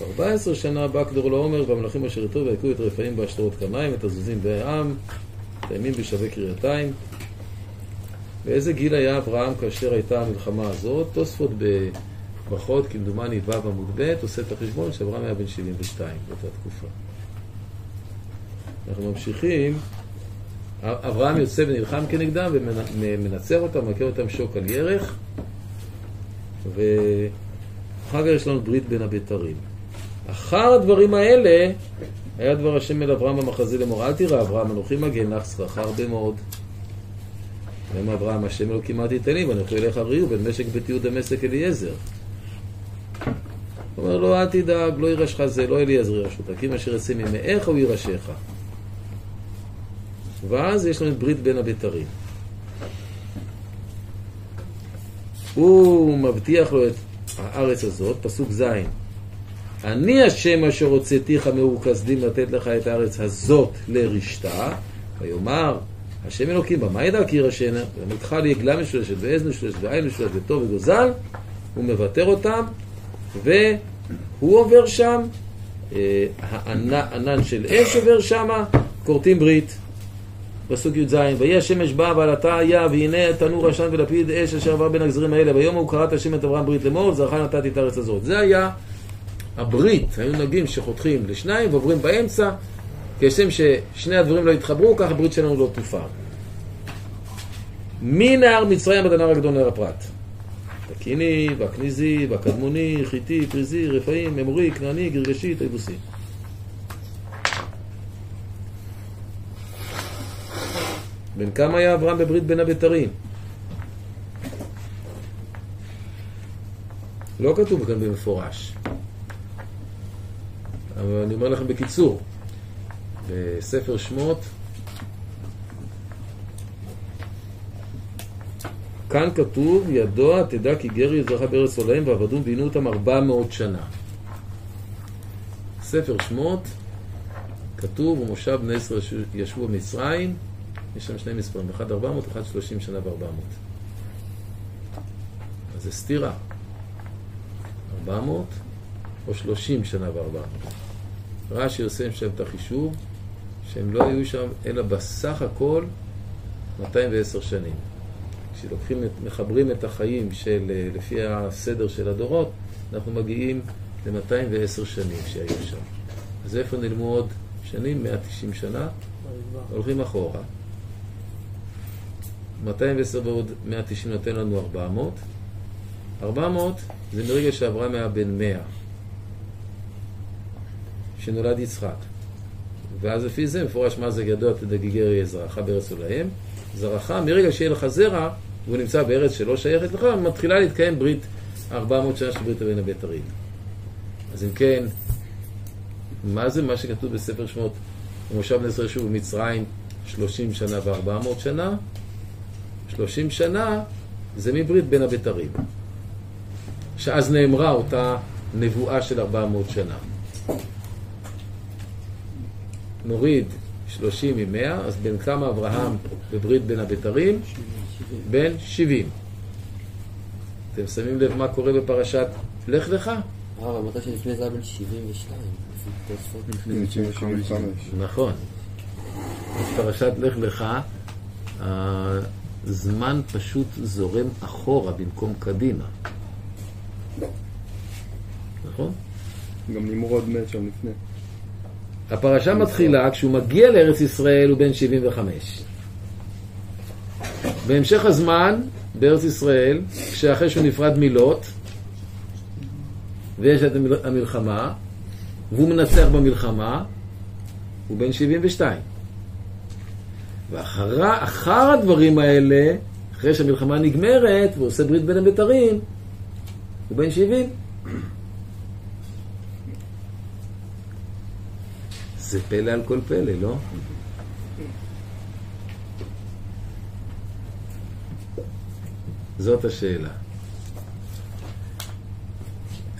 ו-14 שנה בא כדור לעומר והמלכים אשר איתו והכו את רפאים בהשתרות כמיים, את הזוזים בעם, את הימים בשווה קרייתיים. באיזה גיל היה אברהם כאשר הייתה המלחמה הזאת? תוספות בברכות, כמדומני ו' עמוד ב', עושה את החשבון שאברהם היה בן 72 באותה תקופה. אנחנו ממשיכים. אברהם יוצא ונלחם כנגדם ומנצח אותם, מכה אותם שוק על ירך, ואחר כך יש לנו ברית בין הבתרים. אחר הדברים האלה, היה דבר השם אל אברהם במחזה לאמור, אל תירא אברהם, אנוכי מגן לך שכרך הרבה מאוד. ואמר אברהם, השם אלוקים מה תיתן לי, ואנוכי אליך ראו בין משק ביתי ודמשק אליעזר. הוא אומר לו, אל תדאג, לא יירשך זה, לא אליעזר ירשו אותה, כי אם אשר יצא ממאיך הוא יירשך. ואז יש לנו את ברית בין הבתרים. הוא מבטיח לו את הארץ הזאת, פסוק ז' אני השם אשר הוצאתיך מאור כשדים לתת לך את הארץ הזאת לרשתה, ויאמר השם אלוקים במה ידע כי ירשנה, ומתך לי עגלה משולשת ועז משולשת ועין משולשת וטוב וגוזל, הוא מוותר אותם, והוא עובר שם, אה, הענן של אש עובר שמה, כורתים ברית. פסוק י"ז, ויהי השמש באה ועלתה היה, והנה תנור עשן ולפיד אש אשר עבר בין הגזרים האלה, ויום ההוא קראת השם את אברהם ברית לאמור, זרעך נתתי את הארץ הזאת. זה היה הברית, היו נוגעים שחותכים לשניים ועוברים באמצע, כשם ששני הדברים לא יתחברו, כך הברית שלנו לא תופר. מנהר מצרים עד הנהר הגדול נהר הפרת. הקיני, והכניזי, והקדמוני, חיטי, פריזי, רפאים, אמורי, כנעני, גרגשי, תיבוסי. בן כמה היה אברהם בברית בין הבתרים? לא כתוב כאן במפורש. אבל אני אומר לכם בקיצור, בספר שמות, כאן כתוב, ידוע תדע כי גר יזרחה בארץ עולהם ועבדום ועינו אותם ארבע מאות שנה. ספר שמות, כתוב, ומושב בני ישראל ישבו במצרים, יש שם שני מספרים, אחד ארבע מאות, אחד שלושים שנה וארבע מאות. אז זה סתירה. ארבע מאות או שלושים שנה וארבע מאות. רש"י עושה שם את החישוב שהם לא היו שם אלא בסך הכל 210 שנים. כשלוקחים, מחברים את החיים של, לפי הסדר של הדורות, אנחנו מגיעים ל-210 שנים שהיו שם. אז איפה נעלמו עוד שנים? 190 שנה? הולכים אחורה. 210 ועוד 190 נותן לנו 400. 400 זה מרגע שאברהם היה בן 100. שנולד יצחק. ואז לפי זה מפורש מה זה ידוע תדגיגר יהיה זרעך בארץ עולהם. זרעך, מרגע שיהיה לך זרע, והוא נמצא בארץ שלא שייכת לך, מתחילה להתקיים ברית 400 שנה של ברית בין הבתרים. אז אם כן, מה זה מה שכתוב בספר שמות? במושב ישראל שוב במצרים 30 שנה ו-400 שנה? 30 שנה זה מברית בין הבתרים. שאז נאמרה אותה נבואה של 400 שנה. נוריד 30 מ-100, אז בין כמה אברהם בברית בין הבתרים? בין 70. אתם שמים לב מה קורה בפרשת לך לך? הרב, אמרת שלפני זה היה בן 72. לפי תוספות. לפני 75. נכון. בפרשת לך לך, הזמן פשוט זורם אחורה במקום קדימה. נכון? גם נמרוד מת שם לפני. הפרשה מתחילה, כשהוא מגיע לארץ ישראל הוא בן 75. בהמשך הזמן, בארץ ישראל, כשאחרי שהוא נפרד מלוט, ויש את המל- המלחמה, והוא מנצח במלחמה, הוא בן 72. ואחר הדברים האלה, אחרי שהמלחמה נגמרת, והוא עושה ברית בין הבתרים, הוא בן 70. זה פלא על כל פלא, לא? זאת השאלה.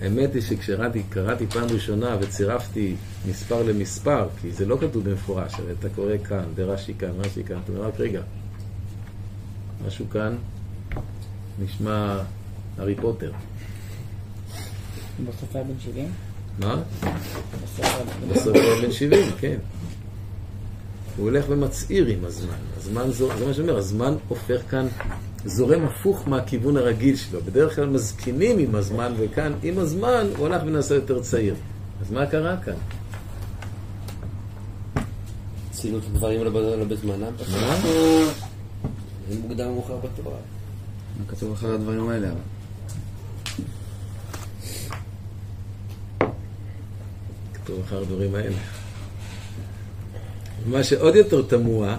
האמת היא שכשקראתי קראתי פעם ראשונה וצירפתי מספר למספר, כי זה לא כתוב במפורש, הרי אתה קורא כאן, ברש"י כאן, רש"י כאן, אתה אומר רק רגע, משהו כאן נשמע הארי פוטר. בסוף היה בן 70? מה? בסוף הוא היה בן 70, כן. הוא הולך ומצעיר עם הזמן. הזמן זו, זה מה שאני אומר, הזמן הופך כאן, זורם הפוך מהכיוון הרגיל שלו. בדרך כלל מזקינים עם הזמן, וכאן, עם הזמן, הוא הלך ונעשה יותר צעיר. אז מה קרה כאן? ציינו את הדברים האלה לא בזמנם. מה? זה מוקדם או מאוחר בתורה. מה כתוב אחרי הדברים האלה? אבל? כתוב אחר הדברים האלה. מה שעוד יותר תמוה,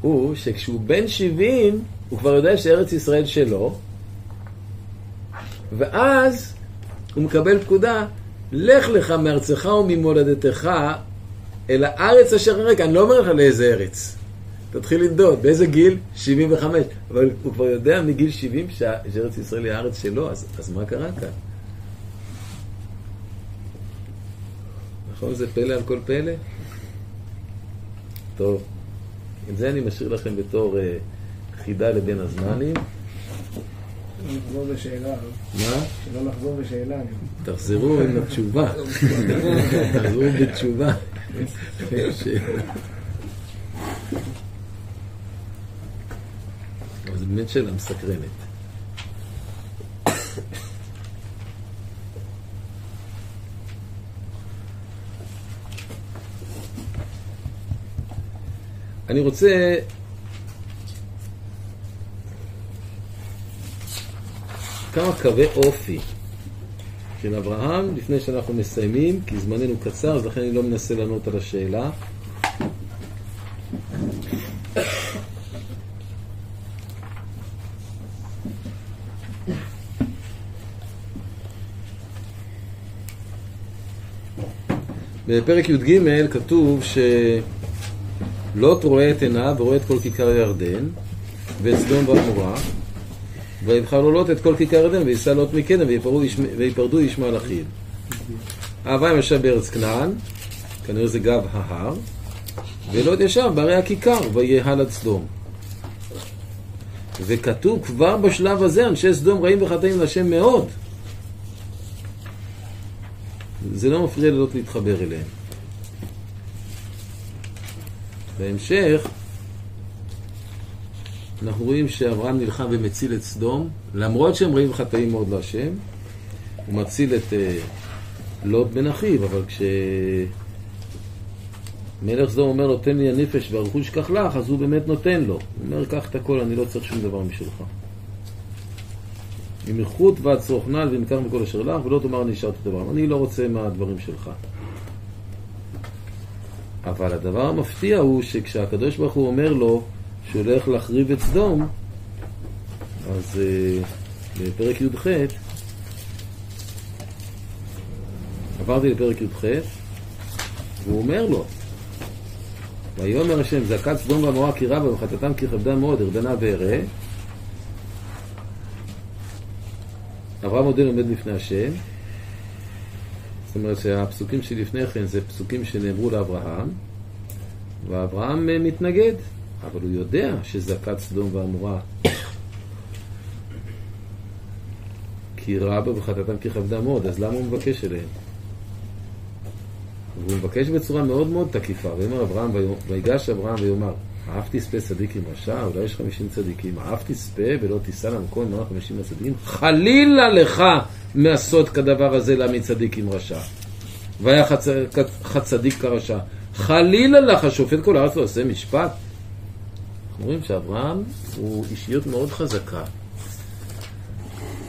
הוא שכשהוא בן 70, הוא כבר יודע שארץ ישראל שלו, ואז הוא מקבל פקודה, לך לך מארצך וממולדתך אל הארץ אשר הרקע. אני לא אומר לך לאיזה ארץ. תתחיל לנדוד. באיזה גיל? 75. אבל הוא כבר יודע מגיל 70 שה- שארץ ישראל היא הארץ שלו, אז, אז מה קרה כאן? נכון? זה פלא על כל פלא? טוב, את זה אני משאיר לכם בתור אה, חידה לבין הזמנים. שלא נחזור בשאלה, מה? שלא נחזור בשאלה. תחזרו עם התשובה. תחזרו בתשובה. אבל זו באמת שאלה מסקרנת. אני רוצה כמה קווי אופי של אברהם לפני שאנחנו מסיימים, כי זמננו קצר, אז לכן אני לא מנסה לענות על השאלה. בפרק י"ג כתוב שלוט רואה את עיניו ורואה את כל כיכר ירדן ואת סדום ועמורה ויבחר לו לוט את כל כיכר ירדן וייסע לוט מקדם ויפרדו ישמעאל אחיו. אברהם ישב בארץ כנען, כנראה זה גב ההר, ולוט ישב בערי הכיכר ויהל עד סדום. וכתוב כבר בשלב הזה, אנשי סדום רעים וחטאים להשם מאוד. זה לא מפריע ללוט להתחבר אליהם. בהמשך, אנחנו רואים שאברהם נלחם ומציל את סדום, למרות שהם רעים וחטאים מאוד להשם, הוא מציל את אה, לוט בן אחיו, אבל כשמלך סדום אומר לו, תן לי הנפש והרכוש קח לך, אז הוא באמת נותן לו. הוא אומר, קח את הכל, אני לא צריך שום דבר משלך. ממלכות ועד צרוך נעל ונקר מכל אשר לך, ולא תאמר אני השארתי את הדבר. אני לא רוצה מהדברים שלך. אבל הדבר המפתיע הוא שכשהקדוש ברוך הוא אומר לו שהוא הולך להחריב את סדום, אז אה, בפרק י"ח, עברתי לפרק י"ח, והוא אומר לו, ויאמר השם, זעקת סדום ועמורה כי רבה וחטאתם כי כבדה מאוד, ארדנה ואראה. אברהם עודנו עומד לפני השם, אומרת שהפסוקים שלפני כן זה פסוקים שנאמרו לאברהם, ואברהם אה, מתנגד, אבל הוא יודע שזקת סדום ועמורה כי רע בה וחטאתם כי כבדה מאוד, אז למה הוא מבקש אליהם? והוא מבקש בצורה מאוד מאוד תקיפה, ויאמר אברהם, ויגש אברהם ויאמר, אהב תספה צדיק עם רשע, אולי יש חמישים צדיקים, אהב תספה ולא תישא למקום מאה חמישים הצדיקים, חלילה לך מעשות כדבר הזה להעמיד צדיק עם רשע. והיה חצ... חצדיק כרשע. חלילה לך, שופט כל הארץ לא עושה משפט. אנחנו רואים שאברהם הוא אישיות מאוד חזקה.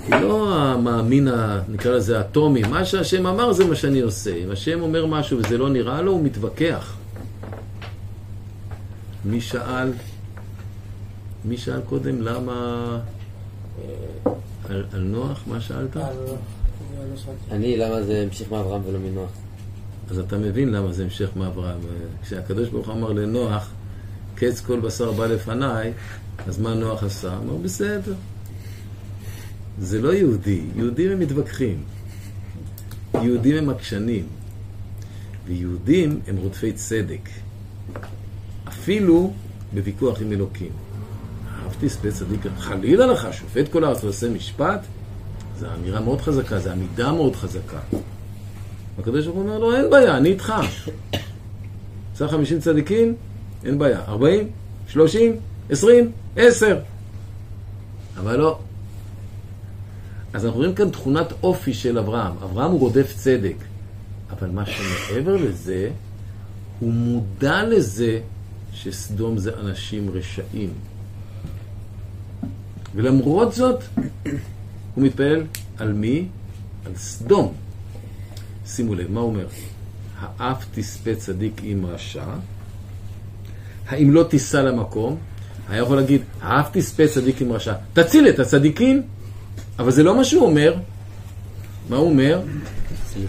לא המאמין, נקרא לזה אטומי, מה שהשם אמר זה מה שאני עושה. אם השם אומר משהו וזה לא נראה לו, הוא מתווכח. מי שאל, מי שאל קודם למה... אה, על, על נוח, מה שאלת? אני, למה זה המשיך מאברהם ולא מנוח? אז אתה מבין למה זה המשך מאברהם. כשהקדוש ברוך הוא אמר לנוח, קץ כל בשר בא לפניי, אז מה נוח עשה? אמר, בסדר. זה לא יהודי, יהודים הם מתווכחים. יהודים הם עקשנים. ויהודים הם רודפי צדק. אפילו בוויכוח עם אלוקים. שדה צדיק, חלילה לך, שופט כל הארץ ועושה משפט? זו אמירה מאוד חזקה, זו עמידה מאוד חזקה. הקדוש ברוך הוא אומר לו, אין בעיה, אני איתך. *coughs* צריך 50 צדיקים? אין בעיה. 40? 30? 20? 10? אבל לא. אז אנחנו רואים כאן תכונת אופי של אברהם. אברהם הוא רודף צדק. אבל מה שמעבר לזה, הוא מודע לזה שסדום זה אנשים רשעים. ולמרות זאת, הוא מתפעל על מי? על סדום. שימו לב, מה הוא אומר? האף תספה צדיק עם רשע, האם לא תיסע למקום? היה יכול להגיד, האף תספה צדיק עם רשע. תציל את הצדיקים, אבל זה לא מה שהוא אומר. מה הוא אומר?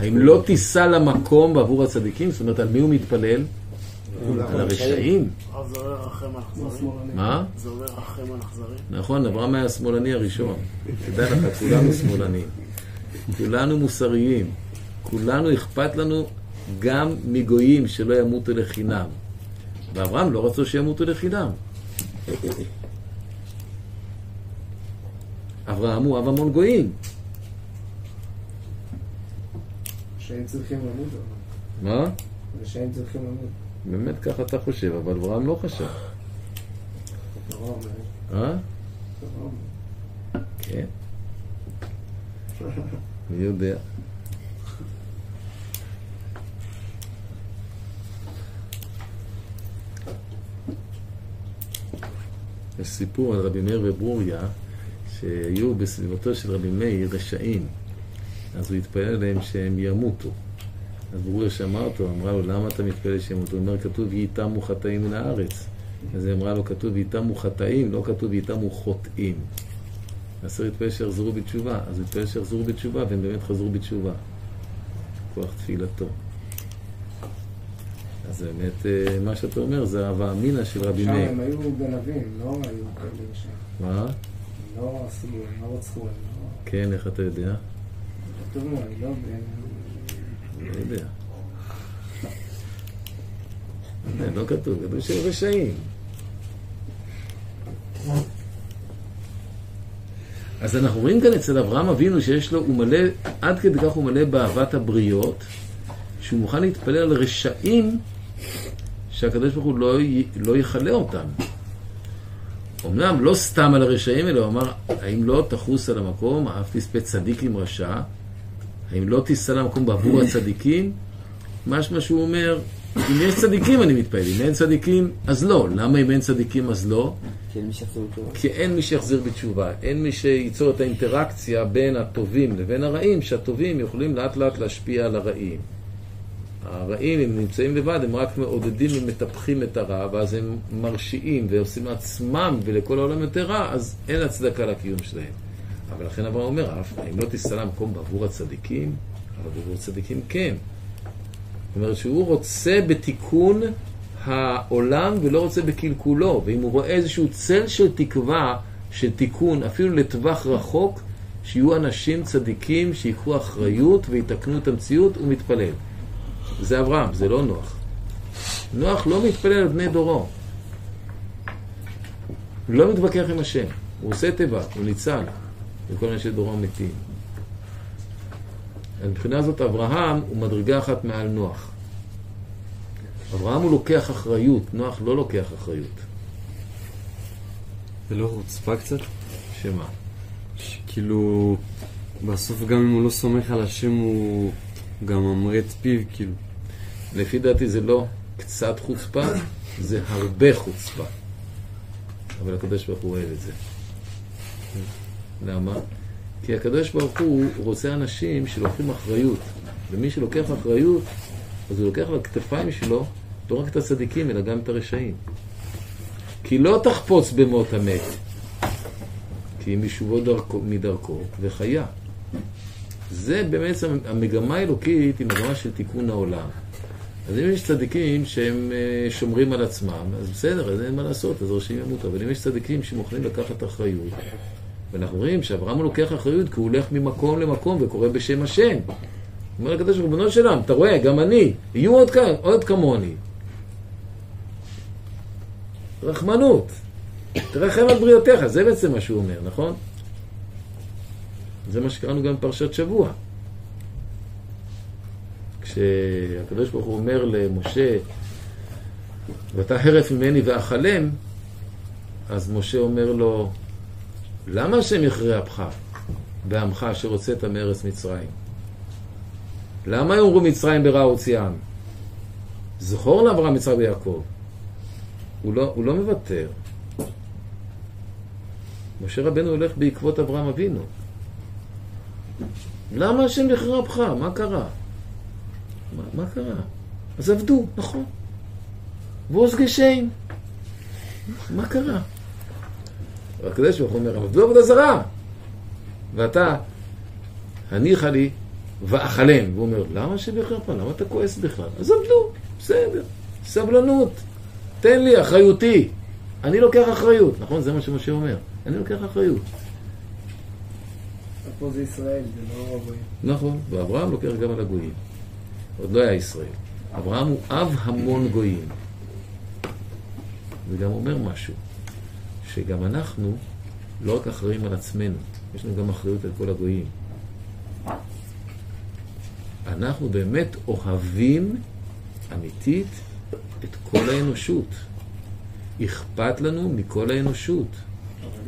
האם לא תיסע למקום בעבור הצדיקים? זאת אומרת, על מי הוא מתפלל? על הרשעים. אז זה אומר רחם על אכזרים? מה? זה אומר רחם על אכזרים? נכון, אברהם היה השמאלני הראשון. תדע לך, כולנו שמאלנים. כולנו מוסריים. כולנו אכפת לנו גם מגויים שלא ימותו לחינם. ואברהם לא רצו שימותו לחינם. אברהם הוא אב המון גויים. שהם צריכים למות. מה? ושהם צריכים למות. באמת ככה אתה חושב, אבל אברהם לא חשב. אה? כן. מי יודע? יש סיפור על רבי מאיר וברוריה שהיו בסביבתו של רבי מאיר רשעים אז הוא התפלל עליהם שהם ימותו אז ברוריה שמע אותו, אמרה לו למה אתה מתפלל שהם ימותו? הוא אומר כתוב וייתמו חטאים מן הארץ אז היא אמרה לו כתוב וייתמו חטאים, לא כתוב וייתמו חוטאים אז הוא התפלל שיחזרו בתשובה, אז הוא התפלל שיחזרו בתשובה, והם באמת חזרו בתשובה. כוח תפילתו. אז באמת, אה, מה שאתה אומר זה הווה אמינא של רבי שם מאיר. הם היו גנבים, לא היו כאלה שם. מה? לא עשו, הם לא רצחו, לא... כן, איך אתה יודע? כתוב אני לא... לא יודע. זה לא כתוב, כתוב שהם רשעים. אז אנחנו רואים כאן אצל אברהם אבינו שיש לו, הוא מלא, עד כדי כך הוא מלא באהבת הבריות, שהוא מוכן להתפלל על רשעים שהקדוש ברוך הוא לא, לא יכלה אותם. אמנם לא סתם על הרשעים, אלא הוא אמר, האם לא תחוס על המקום, אף תספה צדיק עם רשע, האם לא תיסע למקום בעבור הצדיקים? משמע שהוא אומר, אם יש צדיקים אני מתפלל, אם אין צדיקים אז לא. למה אם אין צדיקים אז לא? כי אין מי שיחזיר בתשובה, אין מי שייצור את האינטראקציה בין הטובים לבין הרעים, שהטובים יכולים לאט לאט להשפיע על הרעים. הרעים, אם נמצאים לבד, הם רק מעודדים ומטפחים את הרע, ואז הם מרשיעים ועושים לעצמם ולכל העולם יותר רע, אז אין הצדקה לקיום שלהם. אבל לכן אברהם אומר, "אף- האם לא תיסע למקום בעבור הצדיקים? אבל בעבור הצדיקים כן. זאת אומרת שהוא רוצה בתיקון העולם ולא רוצה בקלקולו, ואם הוא רואה איזשהו צל של תקווה, של תיקון, אפילו לטווח רחוק, שיהיו אנשים צדיקים שיקחו אחריות ויתקנו את המציאות, הוא מתפלל. זה אברהם, זה לא נוח. נוח לא מתפלל על בני דורו. הוא לא מתווכח עם השם. הוא עושה תיבה, הוא ניצל. וכל אנשי דורו מתים. מבחינה זאת אברהם הוא מדרגה אחת מעל נוח. אברהם הוא לוקח אחריות, נוח לא לוקח אחריות. זה לא חוצפה קצת? שמה? שכאילו, בסוף גם אם הוא לא סומך על השם, הוא גם ממרה את פיו, כאילו. לפי דעתי זה לא קצת חוצפה, זה הרבה חוצפה. אבל הקדוש ברוך הוא אוהב את זה. למה? כי הקדוש ברוך הוא רוצה אנשים שלוקחים אחריות. ומי שלוקח אחריות, אז הוא לוקח על הכתפיים שלו לא רק את הצדיקים, אלא גם את הרשעים. כי לא תחפוץ במות המת, כי אם ישובו דרכו, מדרכו וחיה. זה באמת המגמה האלוקית, היא מגמה של תיקון העולם. אז אם יש צדיקים שהם אה, שומרים על עצמם, אז בסדר, אז אין מה לעשות, אז רשעים ימותו. אבל אם יש צדיקים שמוכנים לקחת אחריות, ואנחנו רואים שאברהם לוקח אחריות כי הוא הולך ממקום למקום וקורא בשם השם. אומר ברוך הוא, של עולם, אתה רואה, גם אני, יהיו עוד, עוד כמוני. רחמנות. תרחם על בריאותיך, זה בעצם מה שהוא אומר, נכון? זה מה שקראנו גם בפרשת שבוע. כשהקדוש ברוך הוא אומר למשה, ואתה הרף ממני ואכלם, אז משה אומר לו, למה השם יכריע אפך בעמך אשר הוצאת מארץ מצרים? למה יאמרו מצרים ברע הוציאם? זכור לאברהם מצרים ויעקב. הוא לא, הוא לא מוותר. משה רבנו הולך בעקבות אברהם אבינו. למה השם יכריע אפך? מה קרה? מה, מה קרה? אז עבדו, נכון. ועוז גשם. מה קרה? הקדוש ברוך הוא אומר, עבדו עבודה זרה. ואתה, הניחה לי ואכלם. והוא אומר, למה שבחרפה? למה אתה כועס בכלל? אז עבדו, בסדר, סבלנות. תן לי, אחריותי. אני לוקח אחריות. נכון? זה מה שמשה אומר. אני לוקח אחריות. פה זה ישראל, זה לא הגויים. נכון, ואברהם לוקח גם על הגויים. עוד לא היה ישראל. אברהם הוא אב המון גויים. וגם אומר משהו. שגם אנחנו לא רק אחראים על עצמנו, יש לנו גם אחריות על כל הגויים. אנחנו באמת אוהבים אמיתית את כל האנושות. אכפת לנו מכל האנושות.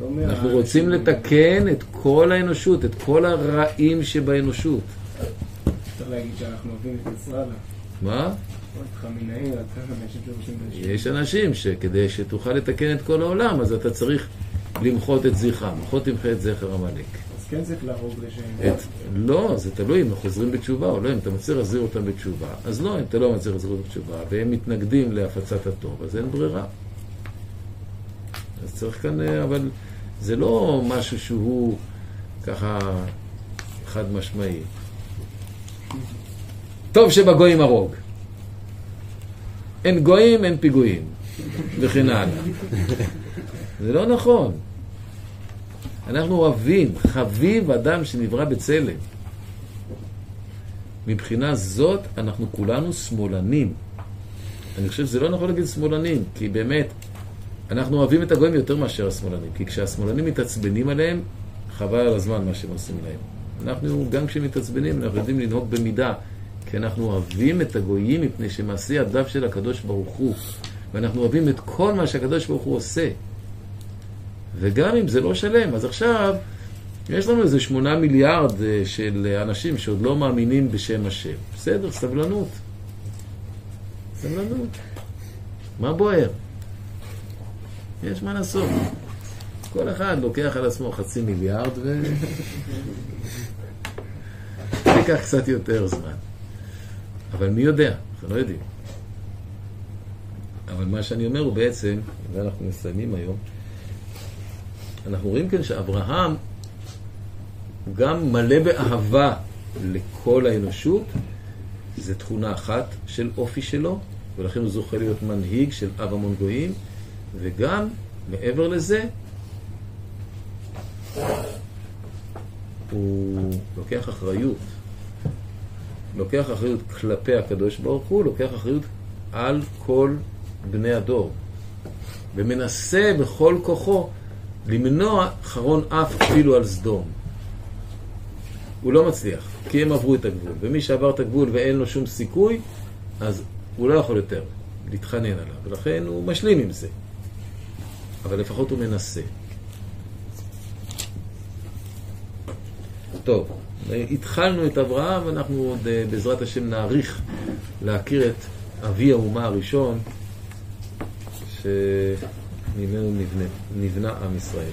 לא אנחנו רוצים לתקן את כל האנושות, את כל הרעים שבאנושות. צריך להגיד שאנחנו אוהבים את נסראללה. מה? יש אנשים שכדי שתוכל לתקן את כל העולם, אז אתה צריך למחות את זכרם. לפחות תמחה את זכר עמלק. אז כן צריך להרוג לשם. לא, זה תלוי אם הם חוזרים בתשובה או לא. אם אתה מצליח להחזיר אותם בתשובה, אז לא. אם אתה לא מצליח להחזיר אותם בתשובה, והם מתנגדים להפצת הטוב, אז אין ברירה. אז צריך כאן, אה, אבל זה לא משהו שהוא ככה חד משמעי. טוב שבגויים הרוג. אין גויים, אין פיגועים, וכן הלאה. *laughs* זה לא נכון. אנחנו אוהבים, חביב אדם שנברא בצלם. מבחינה זאת, אנחנו כולנו שמאלנים. אני חושב שזה לא נכון להגיד שמאלנים, כי באמת, אנחנו אוהבים את הגויים יותר מאשר השמאלנים. כי כשהשמאלנים מתעצבנים עליהם, חבל על הזמן מה שהם עושים להם. אנחנו, גם כשהם מתעצבנים, אנחנו יודעים לנהוג במידה. כי אנחנו אוהבים את הגויים מפני שמעשי ידיו של הקדוש ברוך הוא. ואנחנו אוהבים את כל מה שהקדוש ברוך הוא עושה. וגם אם זה לא שלם, אז עכשיו יש לנו איזה שמונה מיליארד אה, של אנשים שעוד לא מאמינים בשם השם. בסדר, סבלנות. סבלנות. מה בוער? יש מה לעשות. כל אחד לוקח על עצמו חצי מיליארד ו... *laughs* ייקח קצת יותר זמן. אבל מי יודע? אנחנו לא יודעים. אבל מה שאני אומר הוא בעצם, ואנחנו מסיימים היום, אנחנו רואים כאן שאברהם הוא גם מלא באהבה לכל האנושות, זו תכונה אחת של אופי שלו, ולכן הוא זוכה להיות מנהיג של אב המון גויים, וגם, מעבר לזה, הוא לוקח אחריות. לוקח אחריות כלפי הקדוש ברוך הוא, לוקח אחריות על כל בני הדור. ומנסה בכל כוחו למנוע חרון אף אפילו על סדום. הוא לא מצליח, כי הם עברו את הגבול. ומי שעבר את הגבול ואין לו שום סיכוי, אז הוא לא יכול יותר להתחנן עליו, ולכן הוא משלים עם זה. אבל לפחות הוא מנסה. טוב, התחלנו את אברהם, ואנחנו עוד אה, בעזרת השם נעריך להכיר את אבי האומה הראשון, שממנו נבנה, נבנה עם ישראל.